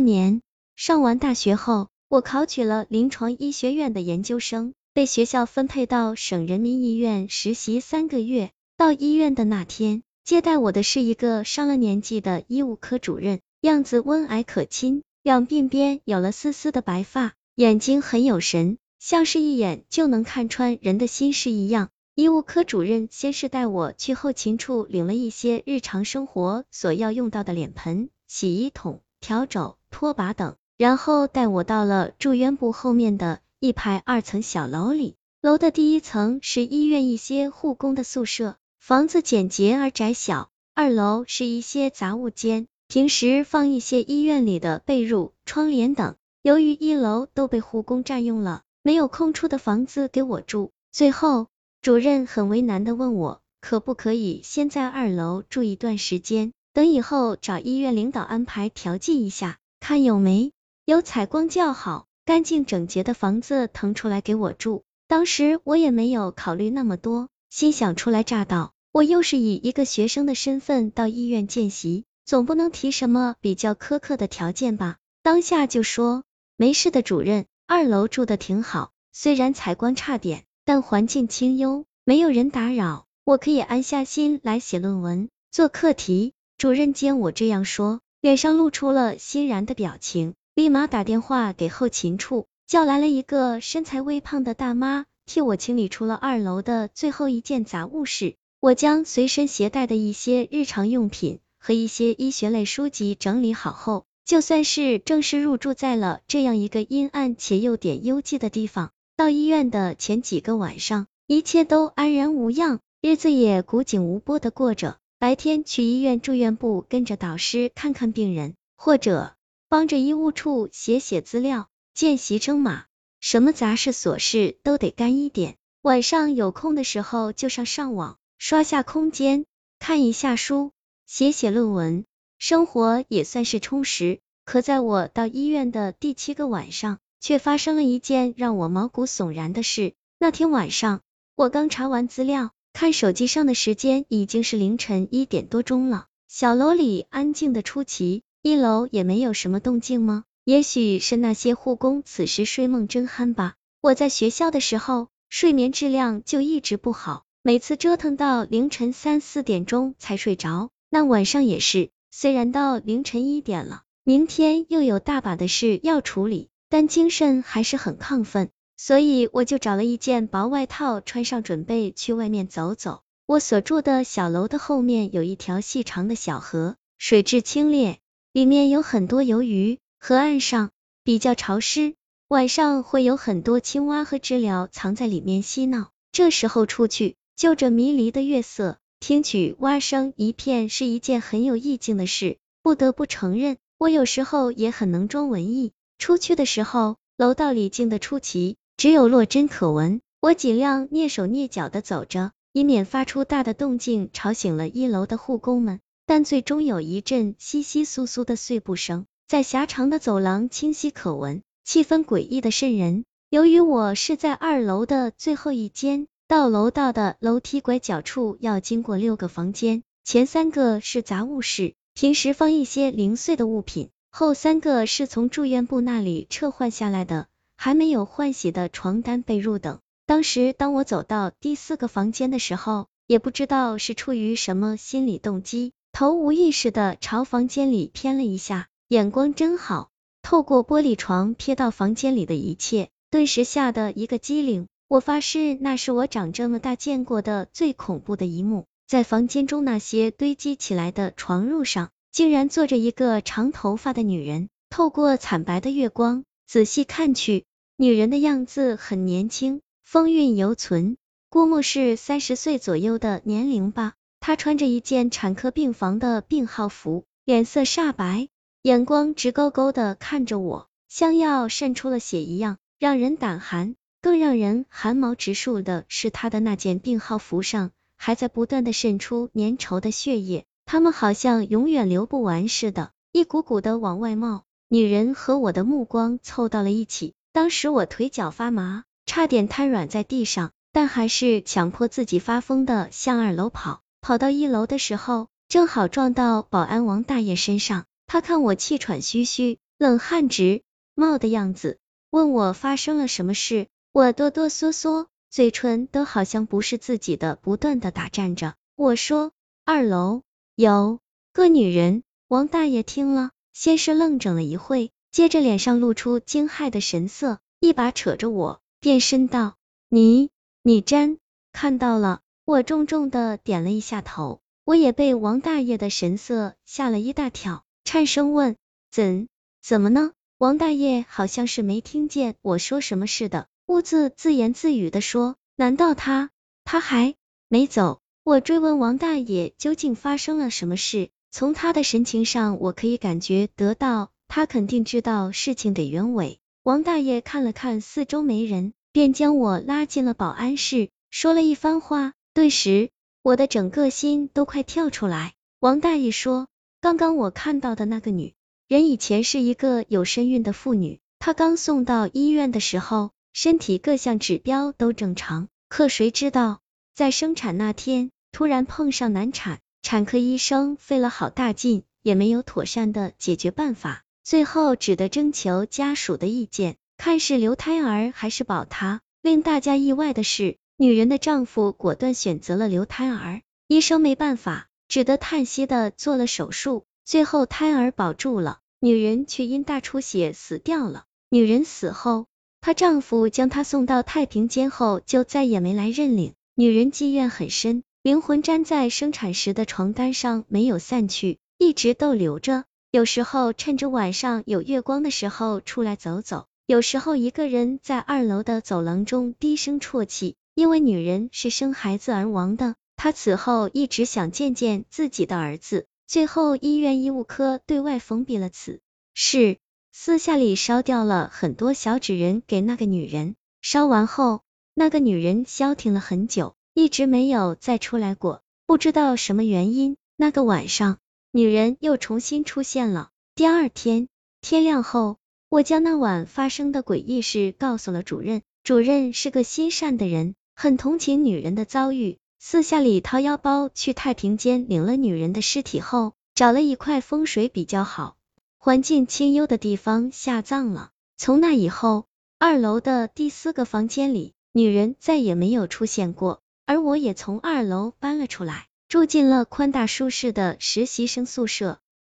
年上完大学后，我考取了临床医学院的研究生，被学校分配到省人民医院实习三个月。到医院的那天，接待我的是一个上了年纪的医务科主任，样子温蔼可亲，两鬓边有了丝丝的白发，眼睛很有神，像是一眼就能看穿人的心事一样。医务科主任先是带我去后勤处领了一些日常生活所要用到的脸盆、洗衣桶、笤帚、拖把等。然后带我到了住院部后面的一排二层小楼里，楼的第一层是医院一些护工的宿舍，房子简洁而窄小；二楼是一些杂物间，平时放一些医院里的被褥、窗帘等。由于一楼都被护工占用了，没有空出的房子给我住。最后，主任很为难的问我，可不可以先在二楼住一段时间，等以后找医院领导安排调剂一下，看有没。有采光较好、干净整洁的房子腾出来给我住。当时我也没有考虑那么多，心想初来乍到，我又是以一个学生的身份到医院见习，总不能提什么比较苛刻的条件吧。当下就说没事的，主任，二楼住的挺好，虽然采光差点，但环境清幽，没有人打扰，我可以安下心来写论文、做课题。主任见我这样说，脸上露出了欣然的表情。立马打电话给后勤处，叫来了一个身材微胖的大妈，替我清理出了二楼的最后一件杂物室。我将随身携带的一些日常用品和一些医学类书籍整理好后，就算是正式入住在了这样一个阴暗且又点幽寂的地方。到医院的前几个晚上，一切都安然无恙，日子也古井无波的过着。白天去医院住院部跟着导师看看病人，或者。帮着医务处写写资料，见习征马，什么杂事琐事都得干一点。晚上有空的时候就上上网，刷下空间，看一下书，写写论文，生活也算是充实。可在我到医院的第七个晚上，却发生了一件让我毛骨悚然的事。那天晚上，我刚查完资料，看手机上的时间已经是凌晨一点多钟了。小楼里安静的出奇。一楼也没有什么动静吗？也许是那些护工此时睡梦真酣吧。我在学校的时候，睡眠质量就一直不好，每次折腾到凌晨三四点钟才睡着。那晚上也是，虽然到凌晨一点了，明天又有大把的事要处理，但精神还是很亢奋，所以我就找了一件薄外套穿上，准备去外面走走。我所住的小楼的后面有一条细长的小河，水质清冽。里面有很多鱿鱼，河岸上比较潮湿，晚上会有很多青蛙和知了藏在里面嬉闹。这时候出去，就着迷离的月色，听取蛙声一片，是一件很有意境的事。不得不承认，我有时候也很能装文艺。出去的时候，楼道里静得出奇，只有落针可闻。我尽量蹑手蹑脚的走着，以免发出大的动静，吵醒了一楼的护工们。但最终有一阵窸窸窣窣的碎步声，在狭长的走廊清晰可闻，气氛诡异的渗人。由于我是在二楼的最后一间，到楼道的楼梯拐角处要经过六个房间，前三个是杂物室，平时放一些零碎的物品，后三个是从住院部那里撤换下来的，还没有换洗的床单被褥等。当时当我走到第四个房间的时候，也不知道是出于什么心理动机。头无意识的朝房间里瞥了一下，眼光真好，透过玻璃窗瞥到房间里的一切，顿时吓得一个机灵。我发誓，那是我长这么大见过的最恐怖的一幕。在房间中那些堆积起来的床褥上，竟然坐着一个长头发的女人。透过惨白的月光，仔细看去，女人的样子很年轻，风韵犹存，估摸是三十岁左右的年龄吧。她穿着一件产科病房的病号服，脸色煞白，眼光直勾勾的看着我，像要渗出了血一样，让人胆寒。更让人寒毛直竖的是，他的那件病号服上还在不断的渗出粘稠的血液，他们好像永远流不完似的，一股股的往外冒。女人和我的目光凑到了一起，当时我腿脚发麻，差点瘫软在地上，但还是强迫自己发疯的向二楼跑。跑到一楼的时候，正好撞到保安王大爷身上。他看我气喘吁吁，冷汗直冒的样子，问我发生了什么事。我哆哆嗦嗦，嘴唇都好像不是自己的，不断的打颤着。我说，二楼有个女人。王大爷听了，先是愣怔了一会，接着脸上露出惊骇的神色，一把扯着我，变身道：“你，你真看到了？”我重重的点了一下头，我也被王大爷的神色吓了一大跳，颤声问：“怎怎么呢？”王大爷好像是没听见我说什么似的，兀自自言自语的说：“难道他他还没走？”我追问王大爷究竟发生了什么事，从他的神情上，我可以感觉得到，他肯定知道事情的原委。王大爷看了看四周没人，便将我拉进了保安室，说了一番话。顿时，我的整个心都快跳出来。王大爷说，刚刚我看到的那个女人以前是一个有身孕的妇女，她刚送到医院的时候，身体各项指标都正常，可谁知道，在生产那天突然碰上难产，产科医生费了好大劲，也没有妥善的解决办法，最后只得征求家属的意见，看是留胎儿还是保他。令大家意外的是。女人的丈夫果断选择了留胎儿，医生没办法，只得叹息的做了手术，最后胎儿保住了，女人却因大出血死掉了。女人死后，她丈夫将她送到太平间后，就再也没来认领。女人积怨很深，灵魂粘在生产时的床单上没有散去，一直逗留着。有时候趁着晚上有月光的时候出来走走，有时候一个人在二楼的走廊中低声啜泣。因为女人是生孩子而亡的，她此后一直想见见自己的儿子。最后医院医务科对外封闭了此事，私下里烧掉了很多小纸人给那个女人。烧完后，那个女人消停了很久，一直没有再出来过。不知道什么原因，那个晚上，女人又重新出现了。第二天天亮后，我将那晚发生的诡异事告诉了主任。主任是个心善的人。很同情女人的遭遇，私下里掏腰包去太平间领了女人的尸体后，找了一块风水比较好、环境清幽的地方下葬了。从那以后，二楼的第四个房间里，女人再也没有出现过，而我也从二楼搬了出来，住进了宽大舒适的实习生宿舍。